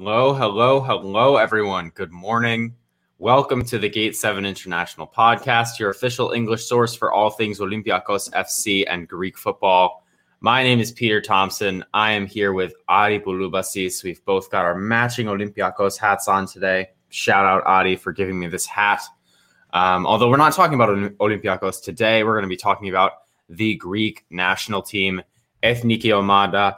Hello, hello, hello, everyone. Good morning. Welcome to the Gate 7 International Podcast, your official English source for all things Olympiacos FC and Greek football. My name is Peter Thompson. I am here with Adi Bulubasis. We've both got our matching Olympiacos hats on today. Shout out Adi for giving me this hat. Um, although we're not talking about Olympiacos today, we're going to be talking about the Greek national team, Ethniki Omada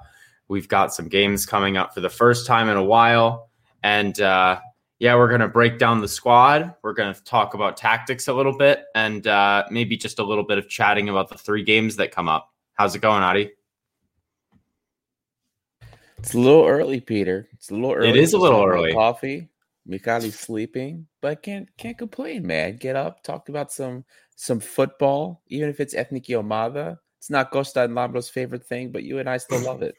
We've got some games coming up for the first time in a while. And uh, yeah, we're going to break down the squad. We're going to talk about tactics a little bit and uh, maybe just a little bit of chatting about the three games that come up. How's it going, Adi? It's a little early, Peter. It's a little early. It is a little early. Coffee. Mikali's sleeping, but can't can't complain, man. Get up, talk about some some football, even if it's Ethniki Omada. It's not Costa and Lambro's favorite thing, but you and I still love it.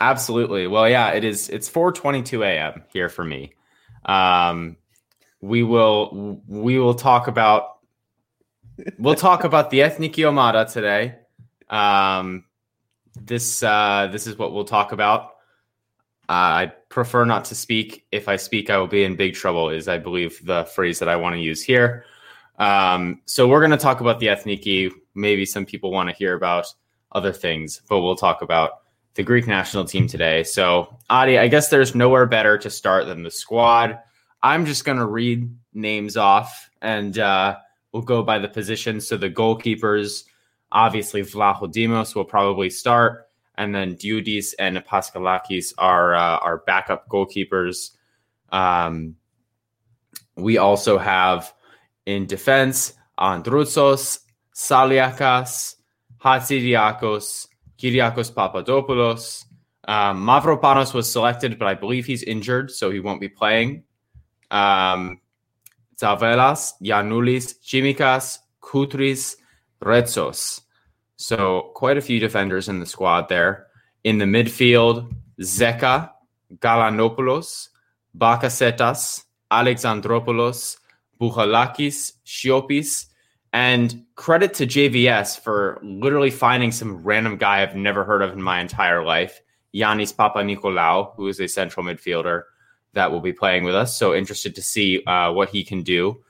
Absolutely. Well, yeah, it is. It's 4:22 a.m. here for me. Um, we will we will talk about we'll talk about the Ethniki Omada today. Um, this uh, this is what we'll talk about. Uh, I prefer not to speak. If I speak, I will be in big trouble. Is I believe the phrase that I want to use here. Um, so we're going to talk about the Ethniki. Maybe some people want to hear about other things, but we'll talk about the Greek national team today. So, Adi, I guess there's nowhere better to start than the squad. I'm just going to read names off and uh, we'll go by the position. So, the goalkeepers, obviously, Vlachodimos will probably start. And then Dioudis and Paschalakis are, uh, are backup goalkeepers. Um, we also have in defense Androutsos, Saliakas, Hatzidiakos, Kyriakos Papadopoulos. Um, Mavropanos was selected, but I believe he's injured, so he won't be playing. Um, Tsavelas, Giannoulis, Tsimikas, Koutris, Retsos. So quite a few defenders in the squad there. In the midfield, Zeka, Galanopoulos, Bakasetas, Alexandropoulos, Bouchalakis, Siopis, and credit to JVS for literally finding some random guy I've never heard of in my entire life, Yanis Papanikolaou, who is a central midfielder that will be playing with us. So interested to see uh, what he can do.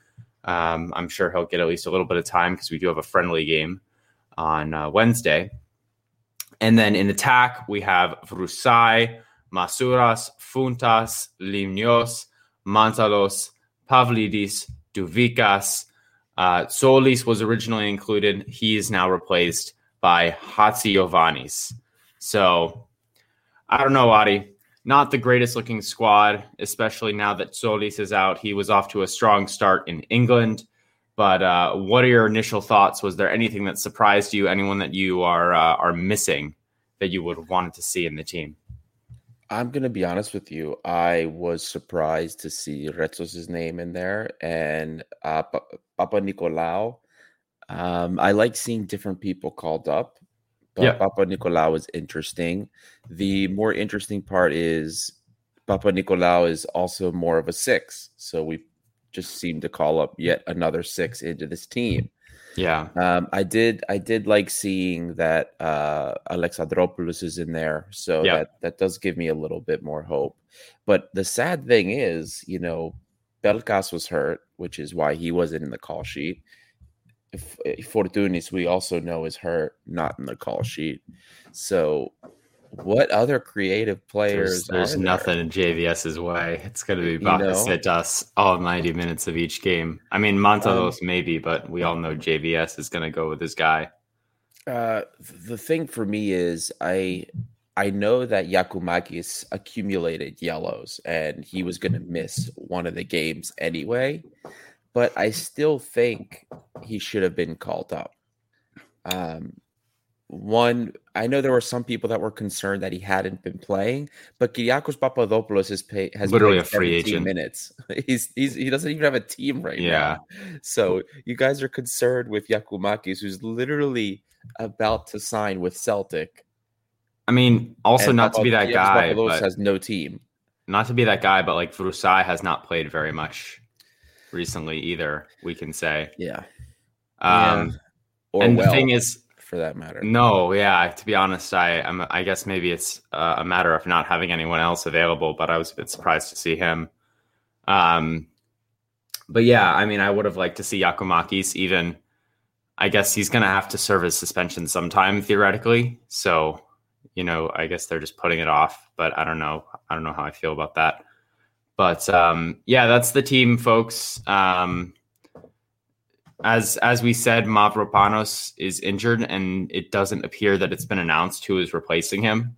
Um, I'm sure he'll get at least a little bit of time because we do have a friendly game on uh, Wednesday. And then in attack, we have Vrusai, Masouras, Fountas, Limnios, Mantalos, Pavlidis, Douvikas, uh, Tzolis was originally included. He is now replaced by Hatzigiovannis. So I don't know, Adi. Not the greatest looking squad, especially now that Tzolis is out. He was off to a strong start in England. But uh, what are your initial thoughts? Was there anything that surprised you? Anyone that you are uh, are missing that you would have wanted to see in the team? I'm gonna be honest with you. I was surprised to see Retsos' name in there and uh, Papanikolaou. Um, I like seeing different people called up, but yeah. Papanikolaou is interesting. The more interesting part is Papanikolaou is also more of a six, so we just seem to call up yet another six into this team. Yeah. Um, I did I did like seeing that uh Alexandropoulos is in there. So yeah. that that does give me a little bit more hope. But the sad thing is, you know, Pelkas was hurt, which is why he wasn't in the call sheet. If, if Fortounis, we also know is hurt, not in the call sheet. So what other creative players? There's, there's nothing in JVS's way. It's going to be Bakasetas all 90 minutes of each game. I mean, Mantalos um, maybe, but we all know JVS is going to go with his guy. Uh, the thing for me is I I know that Giakoumakis accumulated yellows and he was going to miss one of the games anyway. but I still think he should have been called up. Um, one, I know there were some people that were concerned that he hadn't been playing, but Kyriakos Papadopoulos is pay, has literally a free agent minutes. He's, he's he doesn't even have a team right yeah. now. So you guys are concerned with Giakoumakis, who's literally about to sign with Celtic. I mean, also and not to be that guy, but has no team. Not to be that guy, but like Vrusai has not played very much recently either. We can say, yeah. Um, yeah. Or and well. the thing is, for that matter. No, yeah. To be honest, I I'm, i guess maybe it's uh, a matter of not having anyone else available, but I was a bit surprised to see him. Um, but yeah, I mean, I would have liked to see Giakoumakis. even. I guess he's going to have to serve his suspension sometime theoretically. So, you know, I guess they're just putting it off. But I don't know. I don't know how I feel about that. But um, yeah, that's the team, folks. Um, as as we said, Mavropanos is injured, and it doesn't appear that it's been announced who is replacing him.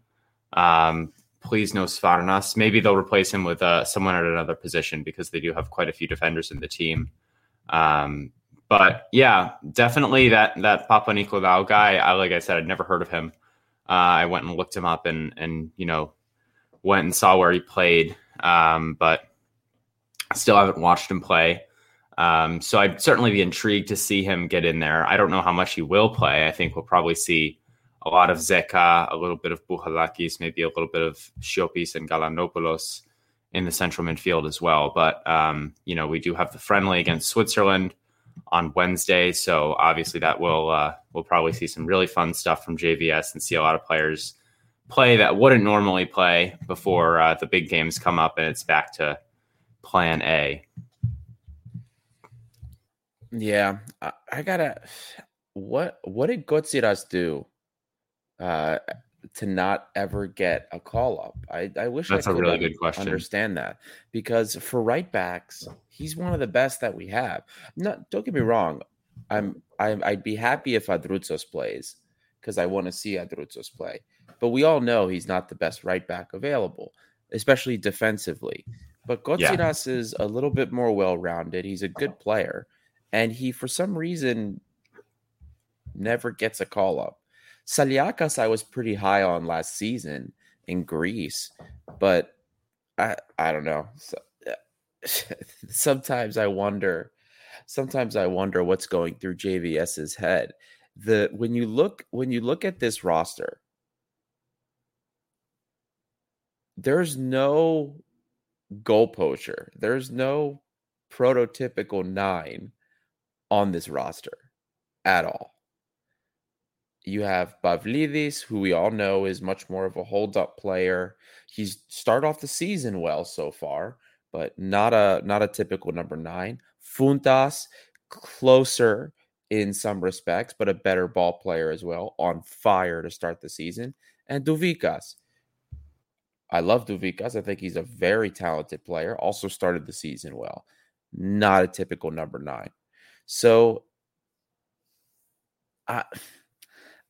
Um, please no Svarnas. Maybe they'll replace him with uh, someone at another position because they do have quite a few defenders in the team. Um, but yeah, definitely that that Papanikolaou guy. I like I said, I'd never heard of him. Uh, I went and looked him up and and you know went and saw where he played, um, but still haven't watched him play. Um, so I'd certainly be intrigued to see him get in there. I don't know how much he will play. I think we'll probably see a lot of Zeka, a little bit of Bouchalakis, maybe a little bit of Siopis and Galanopoulos in the central midfield as well. But um, you know, we do have the friendly against Switzerland on Wednesday, so obviously that will uh, we'll probably see some really fun stuff from JVS and see a lot of players play that wouldn't normally play before uh, the big games come up and it's back to Plan A. Yeah, I, I gotta. What what did Kotsiras do uh, to not ever get a call up? I, I wish that's I a really good question. Understand that because for right backs, he's one of the best that we have. Not don't get me wrong, I'm, I'm I'd be happy if Androutsos plays because I want to see Androutsos play. But we all know he's not the best right back available, especially defensively. But Kotsiras yeah. is a little bit more well rounded. He's a good player and he for some reason never gets a call up. Saliakas I was pretty high on last season in Greece, but I I don't know. So, sometimes I wonder sometimes I wonder what's going through JVS's head. The when you look when you look at this roster, there's no goal poacher. There's no prototypical nine on this roster at all. You have Pavlidis, who we all know is much more of a hold up player. He's started off the season well so far, but not a not a typical number nine. Fountas, closer in some respects, but a better ball player as well, on fire to start the season. And Douvikas. I love Douvikas. I think he's a very talented player. Also started the season well. Not a typical number nine. So I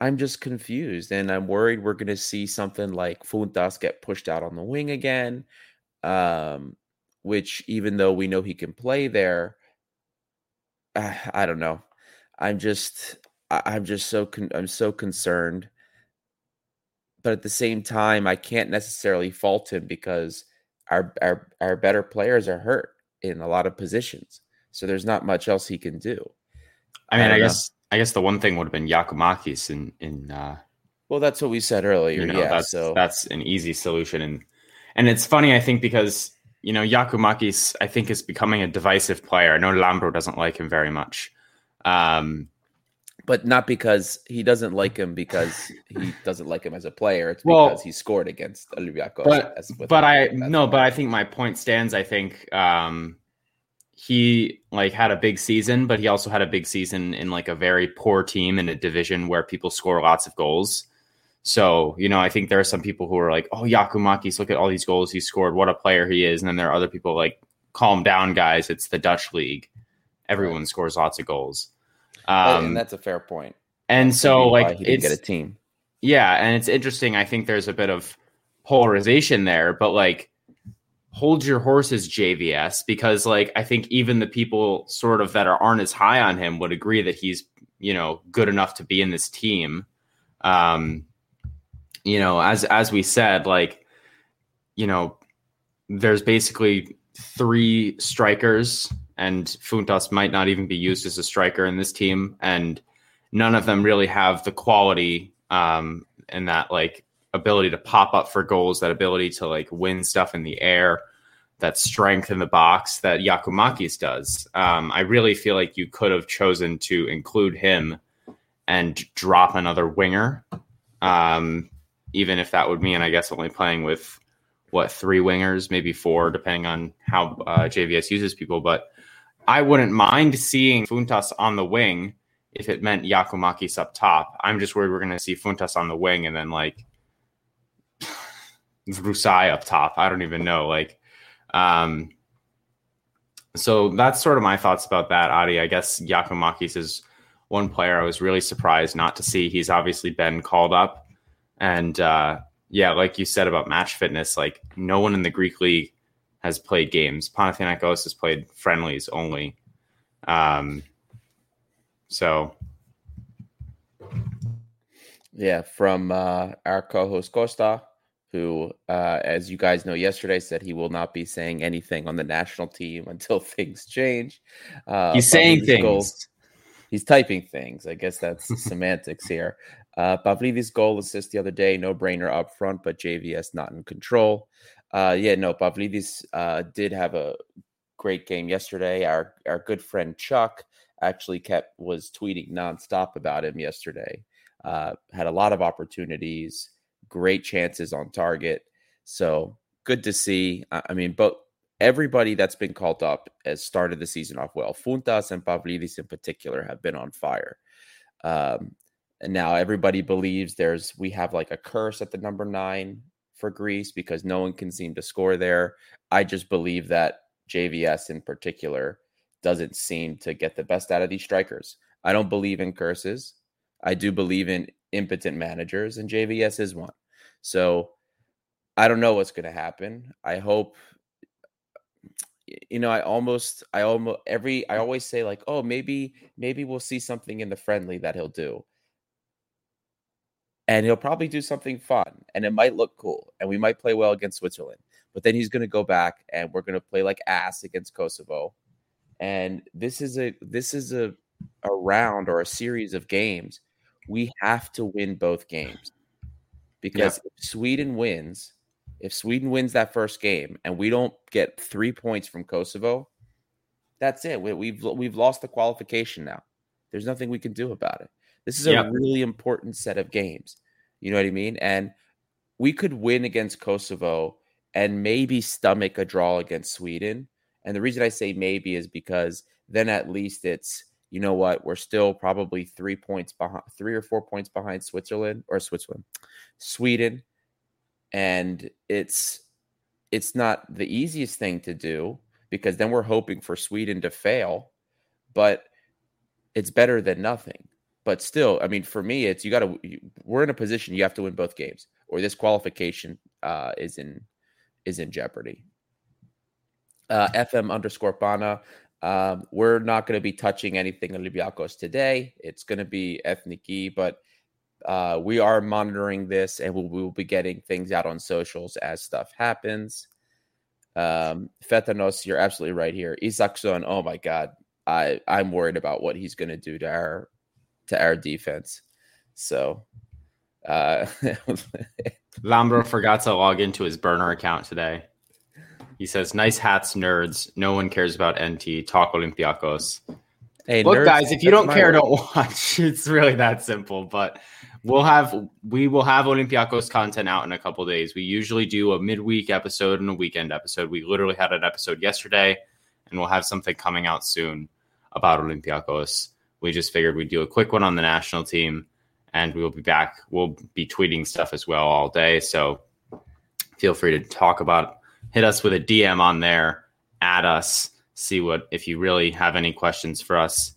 I'm just confused and I'm worried we're going to see something like Fountas get pushed out on the wing again. Um, which even though we know he can play there, uh, I don't know. I'm just I'm just so con- I'm so concerned. But at the same time, I can't necessarily fault him because our our our better players are hurt in a lot of positions. So there's not much else he can do. I mean, I, I guess. I guess the one thing would have been Giakoumakis in in. Uh, well, that's what we said earlier. You know, yeah, that's, so that's an easy solution, and and it's funny I think because you know Giakoumakis I think is becoming a divisive player. I know Lambro doesn't like him very much. Um, but not because he doesn't like him because he doesn't like him as a player. It's because he scored against Olympiacos. But, but I no, but I think my point stands. I think um, he like had a big season, but he also had a big season in like a very poor team in a division where people score lots of goals. So, you know, I think there are some people who are like, oh, Giakoumakis, look at all these goals he scored. What a player he is. And then there are other people like, calm down, guys. It's the Dutch league. Everyone right. scores lots of goals. Um, and that's a fair point. And so, like, he didn't get a team. Yeah. And it's interesting. I think there's a bit of polarization there, but like, hold your horses, JVS, because like I think even the people sort of that are, aren't as high on him would agree that he's you know good enough to be in this team. Um, you know, as as we said, like you know, there's basically three strikers, and Fountas might not even be used as a striker in this team, and none of them really have the quality um, and that like ability to pop up for goals, that ability to like win stuff in the air, that strength in the box that Giakoumakis does. Um, I really feel like you could have chosen to include him and drop another winger, um, even if that would mean, I guess, only playing with what three wingers, maybe four, depending on how uh, JVS uses people. But I wouldn't mind seeing Fountas on the wing if it meant Giakoumakis up top. I'm just worried we're going to see Fountas on the wing and then like Vrusai up top. I don't even know. Like, um, so that's sort of my thoughts about that, Adi. I guess Giakoumakis is one player I was really surprised not to see. He's obviously been called up. And uh, yeah, like you said about match fitness, like no one in the Greek league has played games. Panathinaikos has played friendlies only. Um, so, yeah, from uh, our co-host Costa, who, uh, as you guys know, yesterday said he will not be saying anything on the national team until things change. Uh, he's saying things. Goal, he's typing things. I guess that's semantics here. Uh, Pavlidis' goal assist the other day, no brainer up front, but JVS not in control. Uh, yeah, no, Pavlidis uh, did have a great game yesterday. Our our good friend Chuck actually kept was tweeting nonstop about him yesterday. Uh, had a lot of opportunities, great chances on target. So good to see. I mean, but everybody that's been called up has started the season off well. Fountas and Pavlidis in particular have been on fire. Um, and now everybody believes there's we have like a curse at the number nine for Greece because no one can seem to score there. I just believe that JVS in particular doesn't seem to get the best out of these strikers. I don't believe in curses. I do believe in impotent managers, and JVS is one. So I don't know what's going to happen. I hope you know, I almost, I almost every, I always say like, oh, maybe, maybe we'll see something in the friendly that he'll do, and he'll probably do something fun, and it might look cool, and we might play well against Switzerland, but then he's going to go back, and we're going to play like ass against Kosovo, and this is a this is a a round or a series of games we have to win both games. Because yeah. if sweden wins if sweden wins that first game and we don't get three points from kosovo that's it. We, have we've, we've lost the qualification now. There's nothing we can do about it. This is a yeah. really important set of games. You know what i mean? And we could win against kosovo and maybe stomach a draw against sweden. And the reason I say maybe is because then at least it's, you know what, we're still probably three points behind, three or four points behind Switzerland or Switzerland, Sweden. And it's, it's not the easiest thing to do because then we're hoping for Sweden to fail, but it's better than nothing. But still, I mean, for me, it's you got to. We're in a position you have to win both games, or this qualification uh, is in is in jeopardy uh, FM underscore Bana. Um, we're not going to be touching anything Olympiacos today. It's going to be Ethniki, but uh, we are monitoring this and we'll, we'll, be getting things out on socials as stuff happens. Um, Fetanos, you're absolutely right here. Isakson, oh my God. I, I'm worried about what he's going to do to our to our defense. So uh Lambro forgot to log into his burner account today. He says, "Nice hats, nerds. No one cares about NT. Talk Olympiacos." Hey, look, nerds, guys, if you don't care, don't watch. It's really that simple. But we'll have we will have Olympiacos content out in a couple days. We usually do a midweek episode and a weekend episode. We literally had an episode yesterday, and we'll have something coming out soon about Olympiacos. We just figured we'd do a quick one on the national team, and we will be back. We'll be tweeting stuff as well all day. So feel free to talk about hit us with a DM on there, add us, see what if you really have any questions for us,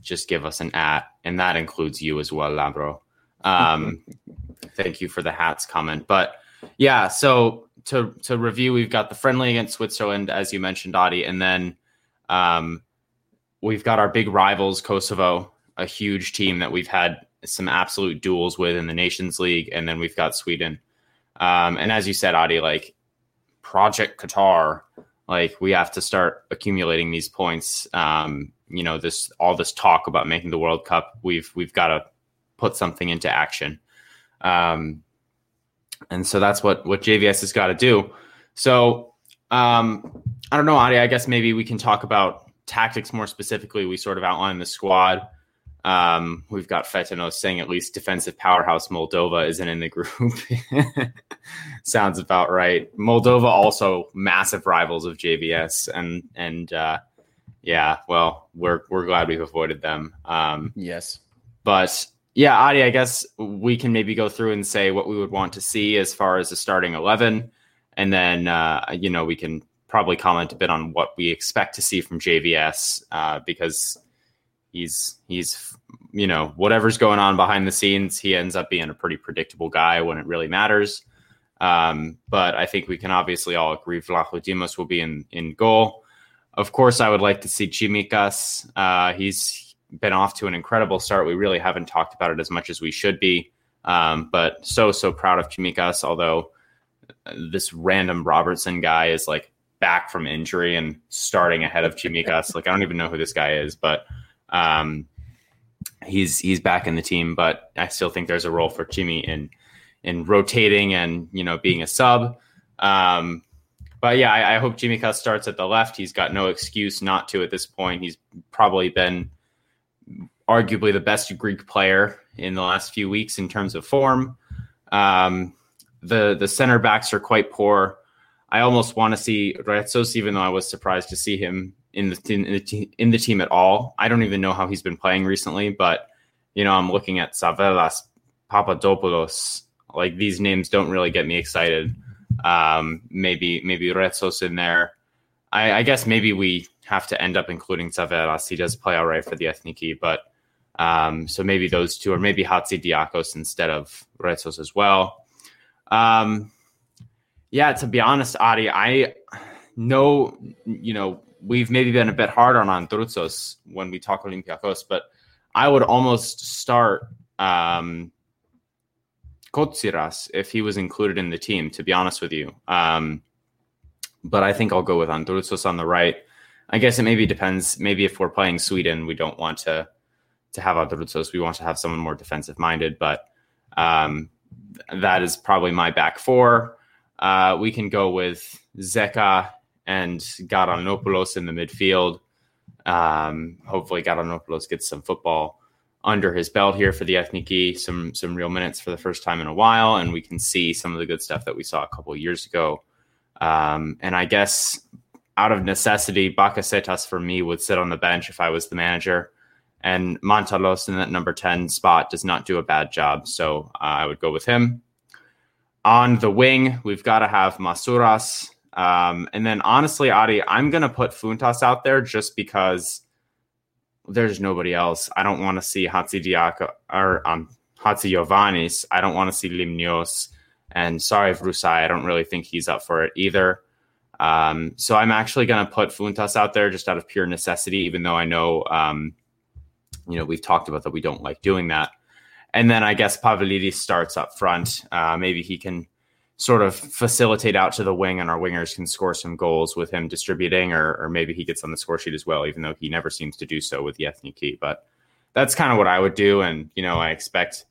just give us an at, and that includes you as well, Lambro. Um, thank you for the hats comment, but yeah. So to to review, we've got the friendly against Switzerland, as you mentioned, Adi, and then um, we've got our big rivals, Kosovo, a huge team that we've had some absolute duels with in the Nations League, and then we've got Sweden. Um, and as you said, Adi, like Project Qatar, like we have to start accumulating these points. Um, you know, this all this talk about making the World Cup, we've we've got to put something into action. Um, and so that's what what JVS has got to do. So um, I don't know, Adi. I guess maybe we can talk about tactics more specifically. We sort of outlined the squad. Um, we've got Fetanos saying at least defensive powerhouse Moldova isn't in the group. Sounds about right. Moldova also massive rivals of JVS, and and uh, yeah, well, we're we're glad we've avoided them. Um, yes, but yeah, Adi, I guess we can maybe go through and say what we would want to see as far as a starting eleven, and then uh, you know we can probably comment a bit on what we expect to see from JVS uh, because he's he's you know whatever's going on behind the scenes he ends up being a pretty predictable guy when it really matters. Um, but i think we can obviously all agree Vlachodimos will be in in goal. Of course i would like to see Tsimikas uh, he's been off to an incredible start. We really haven't talked about it as much as we should be. Um, but so so proud of Tsimikas although this random robertson guy is like back from injury and starting ahead of Tsimikas like i don't even know who this guy is but um, he's he's back in the team, but I still think there's a role for Jimmy in in rotating and you know being a sub. Um, but yeah, I, I hope Tsimikas starts at the left. He's got no excuse not to at this point. He's probably been arguably the best Greek player in the last few weeks in terms of form. Um, the the center backs are quite poor. I almost want to see Retsos, even though I was surprised to see him in the in the, in the team at all. I don't even know how he's been playing recently, but you know, I'm looking at Tsavelas, Papadopoulos. Like these names don't really get me excited. Um, maybe maybe Retsos in there. I, I, guess maybe we have to end up including Tsavelas. He does play all right for the Ethniki, but um, so maybe those two, or maybe Hatzidiakos instead of Retsos as well. Um, yeah, to be honest, Adi, I know you know we've maybe been a bit hard on Androutsos when we talk Olympiacos, but I would almost start um, Kotsiras if he was included in the team, to be honest with you. Um, but I think I'll go with Androutsos on the right. I guess it maybe depends. Maybe if we're playing Sweden, we don't want to to have Androutsos. We want to have someone more defensive minded, but um, that is probably my back four. Uh, we can go with Zeka and Galanopoulos in the midfield. Um, hopefully, Galanopoulos gets some football under his belt here for the Ethniki, some some real minutes for the first time in a while, and we can see some of the good stuff that we saw a couple years ago. Um, and I guess out of necessity, Bakasetas for me would sit on the bench if I was the manager. And Mantalos in that number 10 spot does not do a bad job. So uh, I would go with him. On the wing, we've got to have Masouras. Um, and then honestly, Adi, I'm gonna put Fountas out there just because there's nobody else. I don't want to see Hatzidiaka or um Hatzigiovannis. I don't want to see Limnios. And sorry, Vrusai, I don't really think he's up for it either. Um, so I'm actually going to put Fountas out there just out of pure necessity, even though I know, um, you know, we've talked about that we don't like doing that. And then I guess Pavlidis starts up front. Uh, maybe he can sort of facilitate out to the wing and our wingers can score some goals with him distributing or, or maybe he gets on the score sheet as well even though he never seems to do so with the Ethniki but that's kind of what I would do. And you know I expect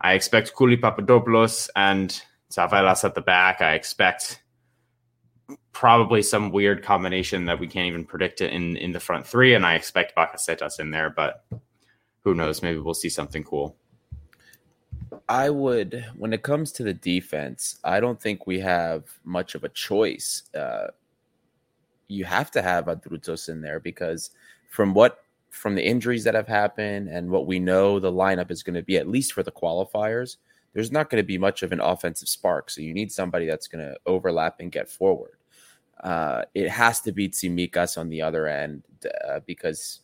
I expect Kuli Papadopoulos and Tsavelas at the back. I expect probably some weird combination that we can't even predict in in the front three. And I expect Bakasetas in there but who knows? Maybe we'll see something cool I would, when it comes to the defense, I don't think we have much of a choice. Uh, you have to have Androutsos in there because from what from the injuries that have happened and what we know the lineup is going to be at least for the qualifiers, there's not going to be much of an offensive spark. So you need somebody that's going to overlap and get forward. Uh, it has to be Tsimikas on the other end uh, because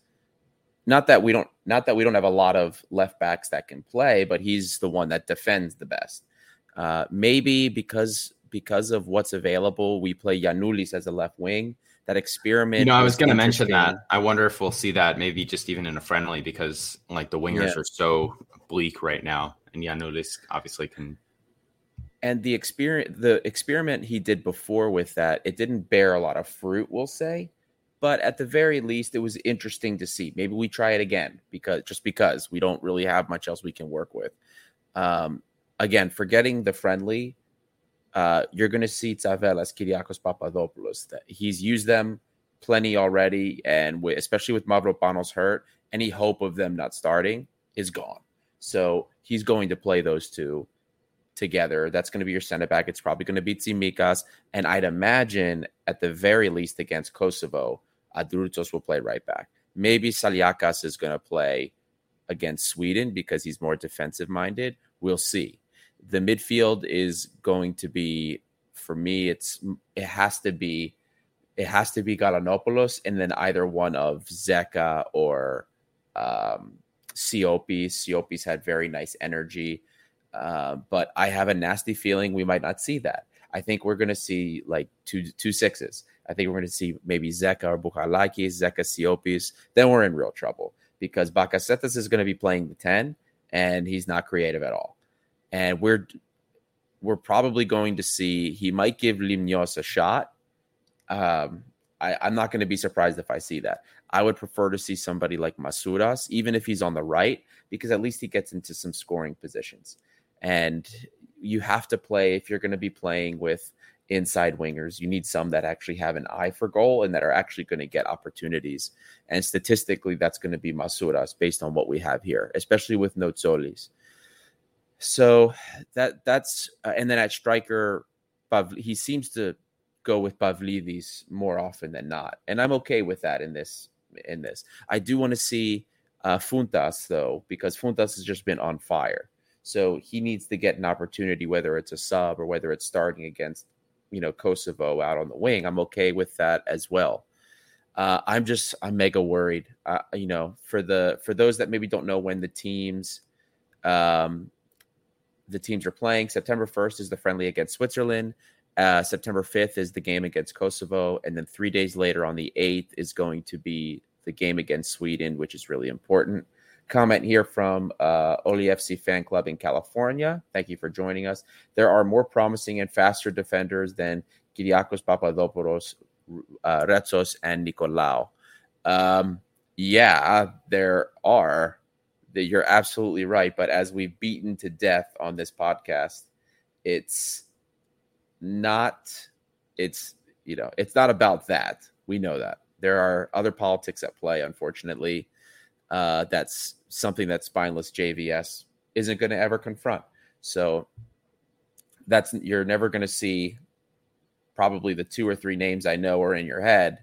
not that we don't not that we don't have a lot of left backs that can play, but he's the one that defends the best. Uh, maybe because because of what's available, we play Giannoulis as a left wing. That experiment. You know, I was going to mention that. I wonder if we'll see that maybe just even in a friendly because like the wingers yeah. are so bleak right now, and Giannoulis obviously can. And the experience, the experiment he did before with that, it didn't bear a lot of fruit. We'll say, but at the very least, it was interesting to see. Maybe we try it again because just because we don't really have much else we can work with. Um, again, forgetting the friendly, uh, you're going to see Tsavelas, Kyriakos Papadopoulos. He's used them plenty already, and especially with Mavropanos hurt, any hope of them not starting is gone. So he's going to play those two together. That's going to be your center back. It's probably going to be Tsimikas, and I'd imagine at the very least against Kosovo, Androutsos will play right back. Maybe Saliakas is going to play against Sweden because he's more defensive minded. We'll see the midfield is going to be for me. It's it has to be it has to be Galanopoulos and then either one of Zeka or um, Siopis. Siopis had very nice energy, uh, but I have a nasty feeling we might not see that. I think we're going to see like two two sixes. I think we're going to see maybe Zeka or Bouchalakis, Zeka Siopis. Then we're in real trouble because Bakasetas is going to be playing the 10 and he's not creative at all and we're we're probably going to see he might give Limnios a shot. Um, I, am not going to be surprised if I see that. I would prefer to see somebody like Masouras, even if he's on the right, because at least he gets into some scoring positions. And you have to play if you're going to be playing with inside wingers. You need some that actually have an eye for goal and that are actually going to get opportunities. And statistically, that's going to be Masouras based on what we have here, especially with Noutsolis. So that that's uh, and then at striker, he seems to go with Pavlidis more often than not, and I'm okay with that in this. In this, I do want to see uh, Fountas though because Fountas has just been on fire. So he needs to get an opportunity, whether it's a sub or whether it's starting against, you know, Kosovo out on the wing. I'm okay with that as well. Uh, I'm just I'm mega worried. Uh, you know, for the for those that maybe don't know when the teams um, the teams are playing. September 1st is the friendly against Switzerland. Uh, September 5th is the game against Kosovo. And then three days later on the 8th is going to be the game against Sweden, which is really important. Comment here from uh, Oli FC Fan Club in California. Thank you for joining us. There are more promising and faster defenders than Kyriakos Papadopoulos, uh, Retsos, and Nicolaou. Um, yeah, there are you're absolutely right. But as we've beaten to death on this podcast, it's not, it's, you know, it's not about that. We know that. There are other politics at play, unfortunately. Uh, that's something that spineless JVS isn't going to ever confront. So that's you're never going to see probably the two or three names I know are in your head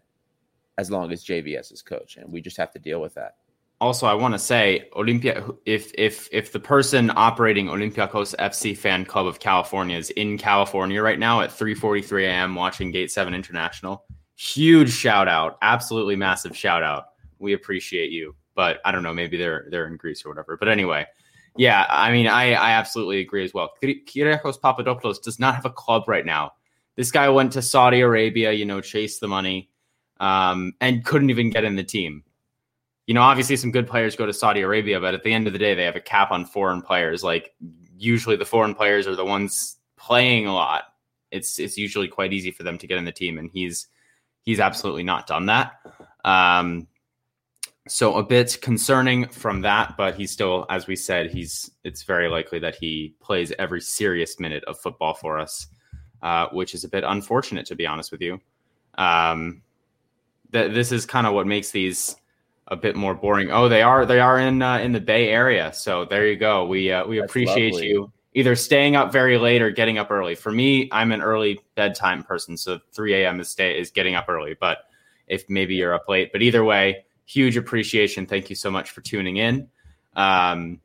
as long as JVS is coach. And we just have to deal with that also I want to say Olympia if if if the person operating Olympiacos FC fan club of California is in California right now at 3:43 a.m. watching Gate 7 International, huge shout out, absolutely massive shout out. We appreciate you. But I don't know, maybe they're they're in Greece or whatever. But anyway, yeah, I mean I I absolutely agree as well. Kyriakos Papadopoulos does not have a club right now. This guy went to Saudi Arabia, you know, chased the money um, and couldn't even get in the team you know, obviously some good players go to Saudi Arabia, but at the end of the day, they have a cap on foreign players. Like usually the foreign players are the ones playing a lot. It's it's usually quite easy for them to get in the team, and he's he's absolutely not done that. Um, so a bit concerning from that, but he's still, as we said, he's it's very likely that he plays every serious minute of football for us, uh, which is a bit unfortunate to be honest with you. Um, that this is kind of what makes these a bit more boring. Oh, they are they are in uh, in the Bay Area, so there you go. We uh, we That's appreciate lovely. you either staying up very late or getting up early. For me, I'm an early bedtime person, so 3 a.m. is stay is getting up early. But if maybe you're up late, but either way, huge appreciation. Thank you so much for tuning in. Um,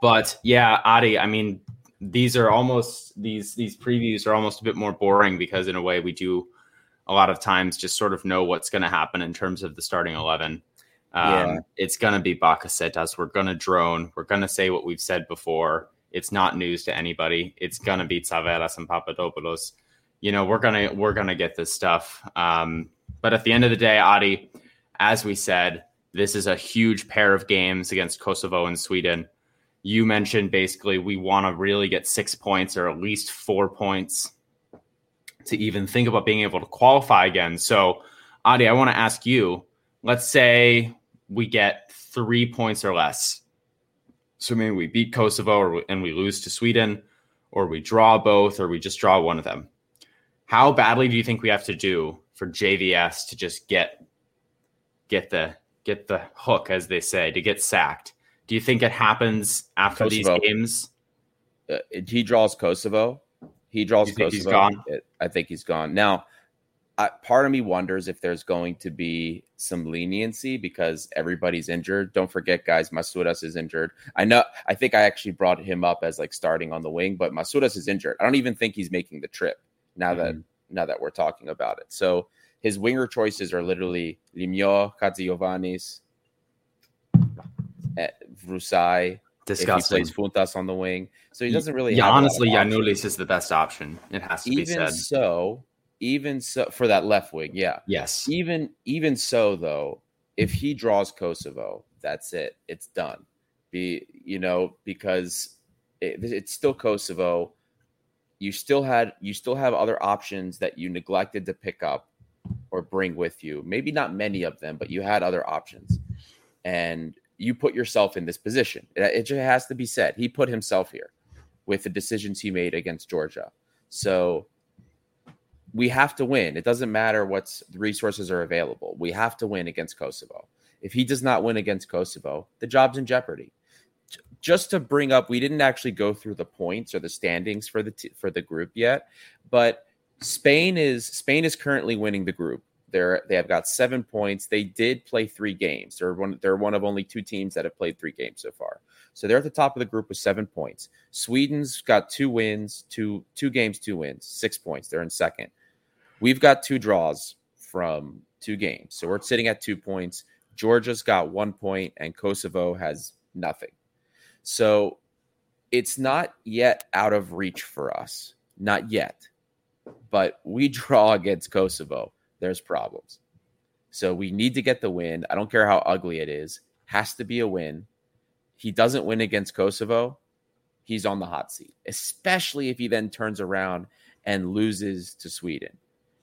but yeah, Adi, I mean, these are almost these these previews are almost a bit more boring because in a way we do a lot of times just sort of know what's going to happen in terms of the starting 11. Um, yeah. It's going to be Bakasetas. We're going to drone. We're going to say what we've said before. It's not news to anybody. It's gonna be Tsavelas and Papadopoulos. You know, we're gonna we're gonna get this stuff. Um, but at the end of the day, Adi, as we said, this is a huge pair of games against Kosovo and Sweden. You mentioned basically we want to really get six points or at least four points to even think about being able to qualify again. So, Adi, I want to ask you let's say we get three points or less. So maybe we beat Kosovo or, and we lose to Sweden, or we draw both, or we just draw one of them. How badly do you think we have to do for JVS to just get get the get the hook, as they say, to get sacked? Do you think it happens after Kosovo. these games? Uh, he draws Kosovo. He draws Kosovo. He's gone. I think he's gone. Now, I, part of me wonders if there's going to be some leniency because everybody's injured. Don't forget, guys, Masouras is injured. I know. I think I actually brought him up as like starting on the wing, but Masouras is injured. I don't even think he's making the trip now mm-hmm. that now that we're talking about it. So his winger choices are literally Limio, Katsiovanis, eh, Vrusai. Disgusting. If he plays Fountas on the wing, so he doesn't really. Yeah, honestly, Giannoulis is the best option. It has to even be said. So, even so, for that left wing, yeah, yes. Even even so, though, if he draws Kosovo, that's it. It's done. Be you know because it, it's still Kosovo. You still had you still have other options that you neglected to pick up or bring with you. Maybe not many of them, but you had other options, and you put yourself in this position. It, just has to be said. He put himself here with the decisions he made against Georgia. So we have to win. It doesn't matter what resources are available. We have to win against Kosovo. If he does not win against Kosovo, the job's in jeopardy. Just to bring up, we didn't actually go through the points or the standings for the t- for the group yet, but Spain is Spain is currently winning the group. They're they have got seven points. They did play three games. They're one they're one of only two teams that have played three games so far. So they're at the top of the group with seven points. Sweden's got two wins, two two games, two wins, six points. They're in second. We've got two draws from two games. So we're sitting at two points. Georgia's got one point and Kosovo has nothing. So it's not yet out of reach for us. Not yet. But we draw against Kosovo there's problems. So we need to get the win. I don't care how ugly it is, has to be a win. He doesn't win against Kosovo, he's on the hot seat, especially if he then turns around and loses to Sweden.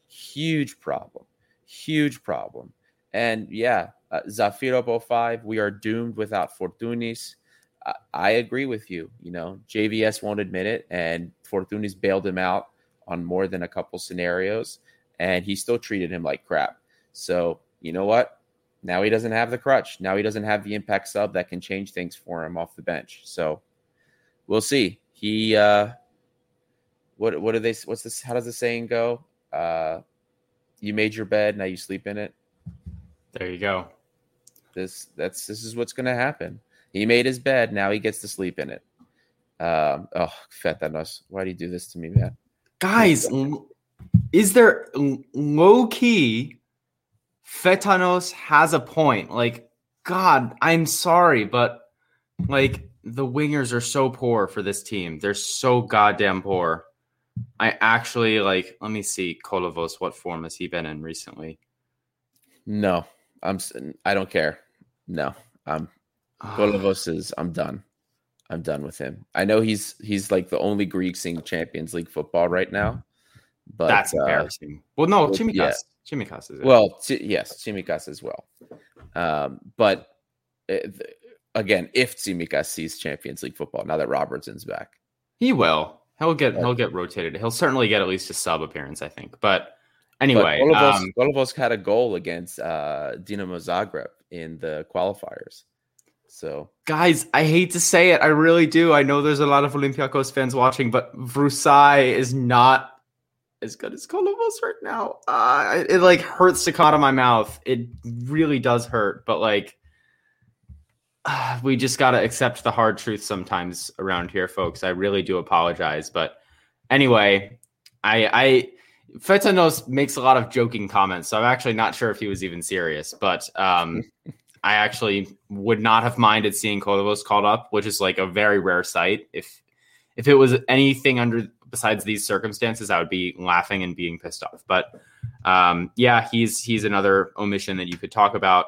Huge problem. Huge problem. And yeah, uh, Zafiro 05, we are doomed without Fortounis. I, I agree with you. You know, JVS won't admit it, and Fortounis bailed him out on more than a couple scenarios and he still treated him like crap. So, you know what? Now he doesn't have the crutch. Now he doesn't have the impact sub that can change things for him off the bench. So, we'll see. He uh what what do they what's this how does the saying go? Uh you made your bed, now you sleep in it. There you go. This that's this is what's going to happen. He made his bed, now he gets to sleep in it. Um oh, Fetanos, why do you do this to me, man? Guys, is there low key Fetanos has a point. Like, God, I'm sorry, but like the wingers are so poor for this team. They're so goddamn poor. I actually like. Let me see, Kolovos. What form has he been in recently? No, I'm. I don't care. No, I'm. Ah. Kolovos is. I'm done. I'm done with him. I know he's he's like the only Greek seeing Champions League football right now. But that's uh, embarrassing. Well, no, Tsimikas. Yeah. Tsimikas is it. Well, yes, Tsimikas as well. Um, but it, eh, again, if Tsimikas sees Champions League football now that Robertson's back, he will. He'll get he'll get rotated. He'll certainly get at least a sub appearance, I think. But anyway, but Kolovos, um, had a goal against uh, Dinamo Zagreb in the qualifiers. So, guys, I hate to say it, I really do. I know there's a lot of Olympiacos fans watching, but Vrusai is not as good as Kolovos right now. Uh, it, it, like hurts to cut of my mouth. It really does hurt, but like uh, we just got to accept the hard truth sometimes around here, folks. I really do apologize, but anyway, I I Fetanos makes a lot of joking comments, so I'm actually not sure if he was even serious, but um I actually would not have minded seeing Kolovos called up, which is like a very rare sight. If if it was anything under besides these circumstances, I would be laughing and being pissed off. But um, yeah, he's he's another omission that you could talk about.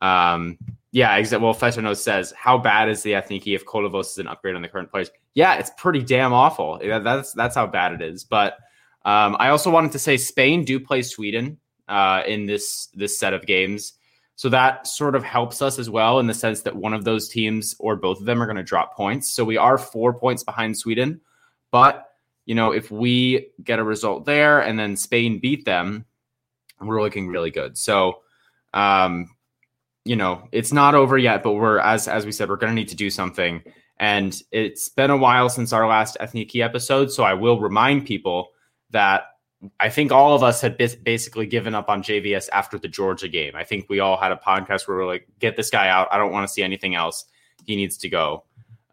Um, yeah, exactly. Well, Fetano says, how bad is the Ethniki if Kolovos is an upgrade on the current players? Yeah, it's pretty damn awful. That's that's how bad it is. But um, I also wanted to say Spain do play Sweden uh, in this this set of games. So that sort of helps us as well in the sense that one of those teams or both of them are going to drop points. So we are four points behind Sweden. But, you know, if we get a result there and then Spain beat them, we're looking really good. So, um, you know, it's not over yet, but we're, as, as we said, we're going to need to do something. And it's been a while since our last Ethniki episode. So I will remind people that I think all of us had basically given up on JVS after the Georgia game. I think we all had a podcast where we are like, get this guy out. I don't want to see anything else. He needs to go.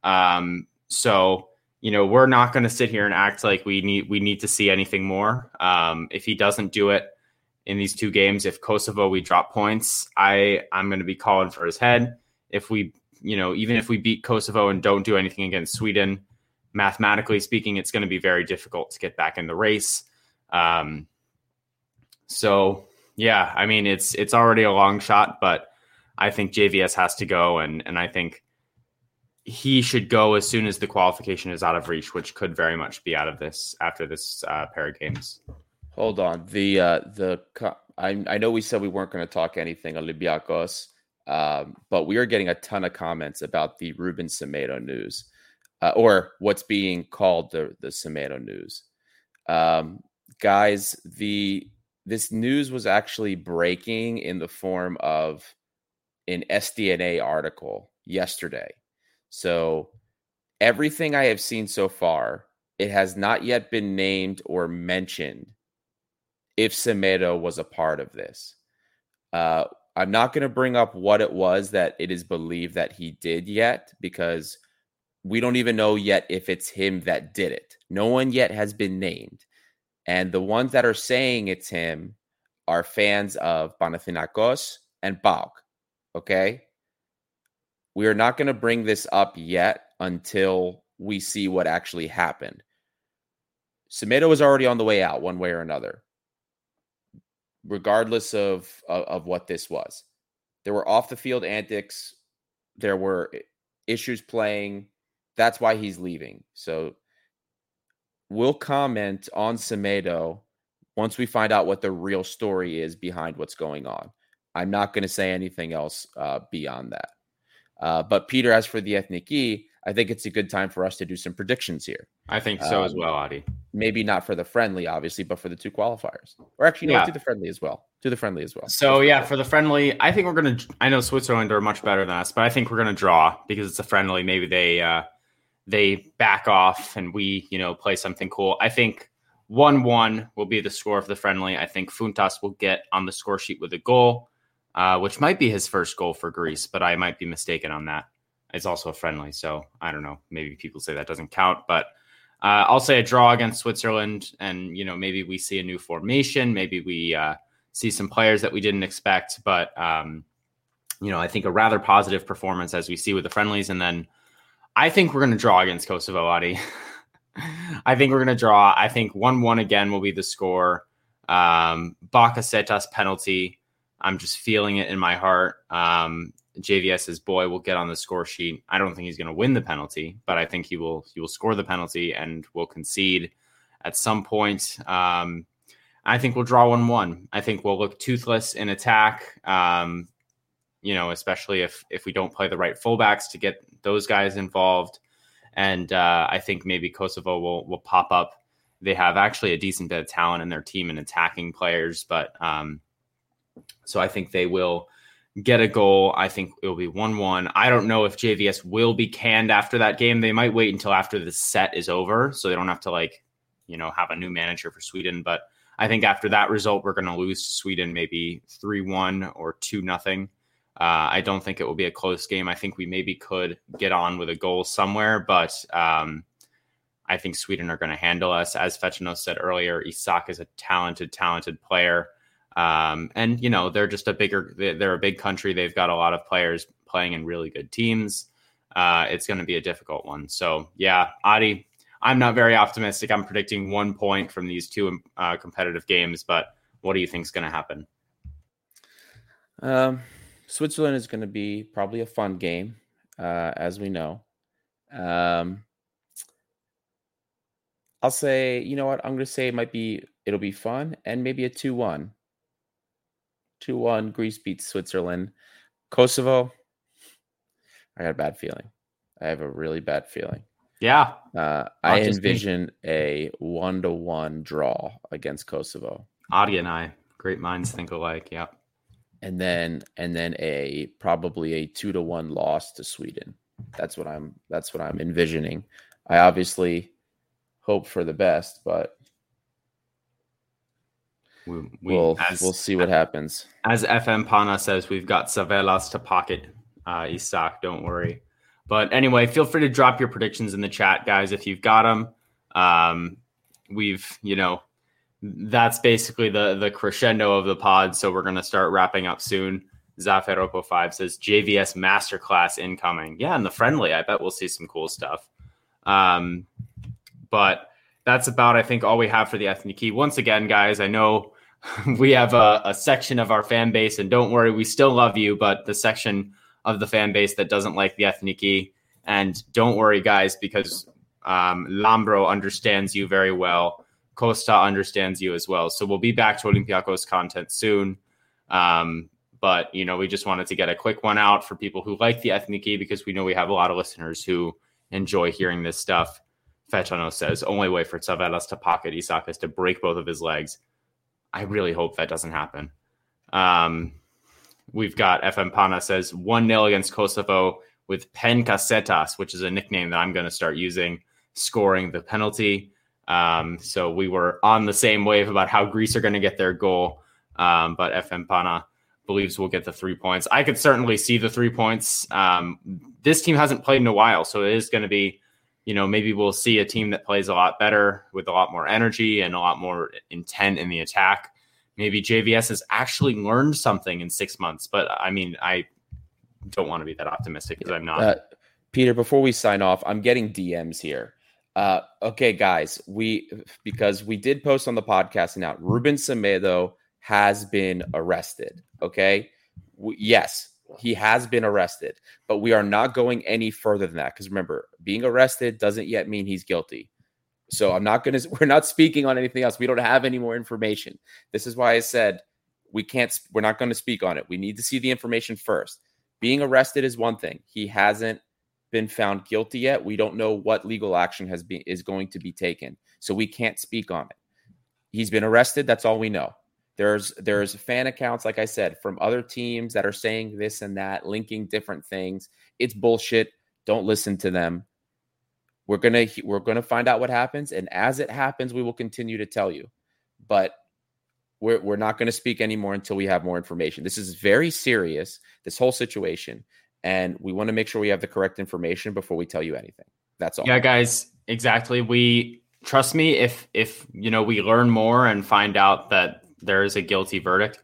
Um, so, you know, we're not going to sit here and act like we need we need to see anything more. Um, if he doesn't do it in these two games, if Kosovo we drop points, I I'm going to be calling for his head. If we, you know, even if we beat Kosovo and don't do anything against Sweden, mathematically speaking, it's going to be very difficult to get back in the race. Um, so yeah, I mean it's it's already a long shot, but I think JVS has to go, and and I think he should go as soon as the qualification is out of reach, which could very much be out of this after this uh, pair of games. Hold on, the uh, the I I know we said we weren't going to talk anything on Olympiacos, um, but we are getting a ton of comments about the Ruben Semedo news, uh, or what's being called the the Semedo news. Um, guys, the this news was actually breaking in the form of an SDNA article yesterday. So everything I have seen so far, it has not yet been named or mentioned if Semedo was a part of this. Uh, I'm not going to bring up what it was that it is believed that he did yet because we don't even know yet if it's him that did it. No one yet has been named. And the ones that are saying it's him are fans of Panathinaikos and PAOK. Okay. We are not going to bring this up yet until we see what actually happened. Semedo is already on the way out, one way or another, regardless of, of, of what this was. There were off the field antics, there were issues playing. That's why he's leaving. So we'll comment on Semedo once we find out what the real story is behind what's going on. I'm not going to say anything else uh, beyond that. Uh, but Peter, as for the ethnic I think it's a good time for us to do some predictions here. I think so um, as well, Adi. Maybe not for the friendly, obviously, but for the two qualifiers, or actually, yeah. no, to the friendly as well. To the friendly as well. So yeah, for the friendly, I think we're gonna. I know Switzerland are much better than us, but I think we're gonna draw because it's a friendly. Maybe they uh, they back off and we, you know, play something cool. I think 1 1 will be the score of the friendly. I think Fountas will get on the score sheet with a goal, uh, which might be his first goal for Greece, but I might be mistaken on that. It's also a friendly. So I don't know. Maybe people say that doesn't count, but uh, I'll say a draw against Switzerland. And, you know, maybe we see a new formation. Maybe we uh, see some players that we didn't expect. But, um, you know, I think a rather positive performance as we see with the friendlies. And then, I think we're going to draw against Kosovo, Adi. I think we're going to draw. I think 1 1 again will be the score. Um, Bakasetas penalty. I'm just feeling it in my heart. Um, JVS's boy will get on the score sheet. I don't think he's going to win the penalty, but I think he will. He will score the penalty and will concede at some point. Um, I think we'll draw one one. I think we'll look toothless in attack. Um, you know, especially if if we don't play the right fullbacks to get those guys involved. And uh, I think maybe Kosovo will will pop up. They have actually a decent bit of talent in their team and attacking players, but um, so I think they will get a goal. I think it will be 1 1. I don't know if JVS will be canned after that game. They might wait until after the set is over so they don't have to, like, you know, have a new manager for Sweden. But I think after that result, we're going to lose Sweden maybe 3 1 or 2 nothing. Uh, I don't think it will be a close game. I think we maybe could get on with a goal somewhere, but um, I think Sweden are going to handle us. As Fechino said earlier, Isak is a talented, talented player. Um, and, you know, they're just a bigger, they're a big country. They've got a lot of players playing in really good teams. Uh, it's going to be a difficult one. So, yeah, Adi, I'm not very optimistic. I'm predicting one point from these two uh, competitive games, but what do you think is going to happen? Um, Switzerland is going to be probably a fun game, uh, as we know. Um, I'll say, you know what? I'm going to say it might be, it'll be fun and maybe a 2 1. 2 1. Greece beats Switzerland. Kosovo, I got a bad feeling. I have a really bad feeling. Yeah. Uh, I envision a one to one draw against Kosovo. Adi and I, great minds think alike. Yeah. And then and then a probably a two to one loss to Sweden. That's what I'm that's what I'm envisioning. I obviously hope for the best, but we, we will we'll see what happens. As FM Pana says, we've got Tsavelas to pocket uh, Isak. Don't worry. But anyway, feel free to drop your predictions in the chat, guys, if you've got them. Um, we've, you know, that's basically the the crescendo of the pod. So we're gonna start wrapping up soon. Zaferopo five says JVS masterclass incoming. Yeah, and the friendly. I bet we'll see some cool stuff. Um, but that's about I think all we have for the Ethniki. Once again, guys, I know we have a, a section of our fan base, and don't worry, we still love you. But the section of the fan base that doesn't like the Ethniki, and don't worry, guys, because um, Lambro understands you very well. Costa understands you as well. So we'll be back to Olympiacos content soon. Um, but you know, we just wanted to get a quick one out for people who like the Ethniki because we know we have a lot of listeners who enjoy hearing this stuff. Fetano says only way for Tsavelas to pocket Isak is to break both of his legs. I really hope that doesn't happen. Um, we've got FM Pana says 1 0 against Kosovo with Pen Casetas, which is a nickname that I'm going to start using, scoring the penalty. Um, so we were on the same wave about how Greece are going to get their goal. Um, but FM Pana believes we'll get the three points. I could certainly see the three points. Um, this team hasn't played in a while, so it is going to be, you know, maybe we'll see a team that plays a lot better with a lot more energy and a lot more intent in the attack. Maybe JVS has actually learned something in six months, but I mean, I don't want to be that optimistic because I'm not. Uh, Peter, before we sign off, I'm getting DMs here. Uh, okay, guys, we because we did post on the podcast now. Ruben Semedo has been arrested. Okay, we, yes, he has been arrested, but we are not going any further than that because remember, being arrested doesn't yet mean he's guilty. So I'm not going to. We're not speaking on anything else. We don't have any more information. This is why I said we can't. We're not going to speak on it. We need to see the information first. Being arrested is one thing. He hasn't been found guilty yet. We don't know what legal action has been is going to be taken. So we can't speak on it. He's been arrested, that's all we know. There's there's fan accounts like I said from other teams that are saying this and that, linking different things. It's bullshit. Don't listen to them. We're to we're to find out what happens and as it happens we will continue to tell you. But we're, we're not going to speak anymore until we have more information. This is very serious, this whole situation and we want to make sure we have the correct information before we tell you anything. That's all. Yeah, guys, exactly. We trust me if if you know we learn more and find out that there is a guilty verdict,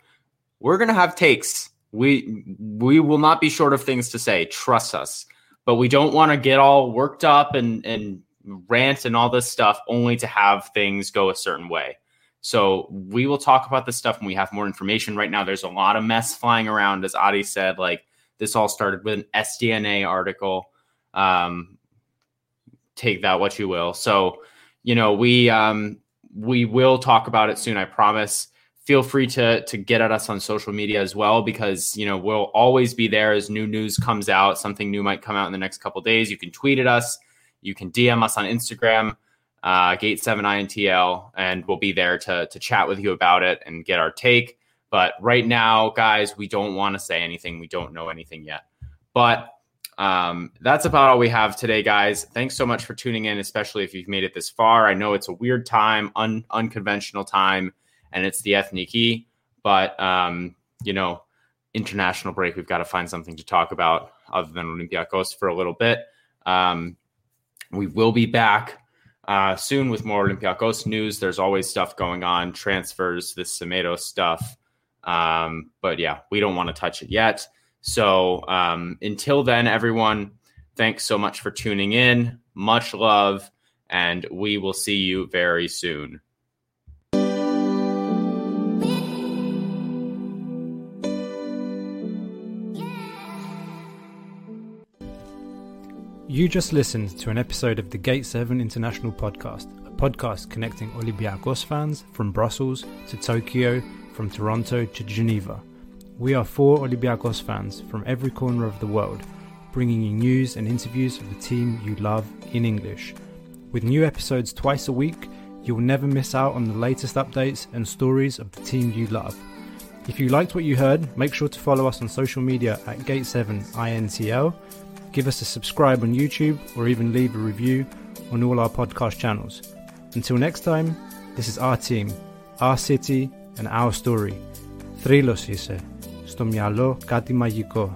we're going to have takes. We we will not be short of things to say. Trust us. But we don't want to get all worked up and and rant and all this stuff only to have things go a certain way. So we will talk about this stuff when we have more information. Right now, there's a lot of mess flying around, as Adi said. Like this all started with an SDNA article. Um, take that what you will. So, you know, we um, we will talk about it soon. I promise. Feel free to to get at us on social media as well because you know we'll always be there as new news comes out. Something new might come out in the next couple days. You can tweet at us. You can DM us on Instagram, uh, Gate Seven INTL, and we'll be there to to chat with you about it and get our take. But right now, guys, we don't want to say anything. We don't know anything yet. But um, that's about all we have today, guys. Thanks so much for tuning in, especially if you've made it this far. I know it's a weird time, un- unconventional time, and it's the Ethniki, but um, you know, international break. We've got to find something to talk about other than Olympiacos for a little bit. Um, we will be back uh, soon with more Olympiacos news. There's always stuff going on, transfers, this Semedo stuff. Um, but yeah, we don't want to touch it yet. So um, until then, everyone, thanks so much for tuning in. Much love. and we will see you very soon. You just listened to an episode of the Gate 7 International Podcast, a podcast connecting Olympiacos fans from Brussels to Tokyo, from Toronto to Geneva. We are four Olympiacos fans from every corner of the world, bringing you news and interviews of the team you love in English. With new episodes twice a week, you will never miss out on the latest updates and stories of the team you love. If you liked what you heard, make sure to follow us on social media at Gate7INTL give us a subscribe on YouTube, or even leave a review on all our podcast channels. Until next time, this is our team, our city, and our story. Θρύλος είσαι. Στο μυαλό κάτι μαγικό.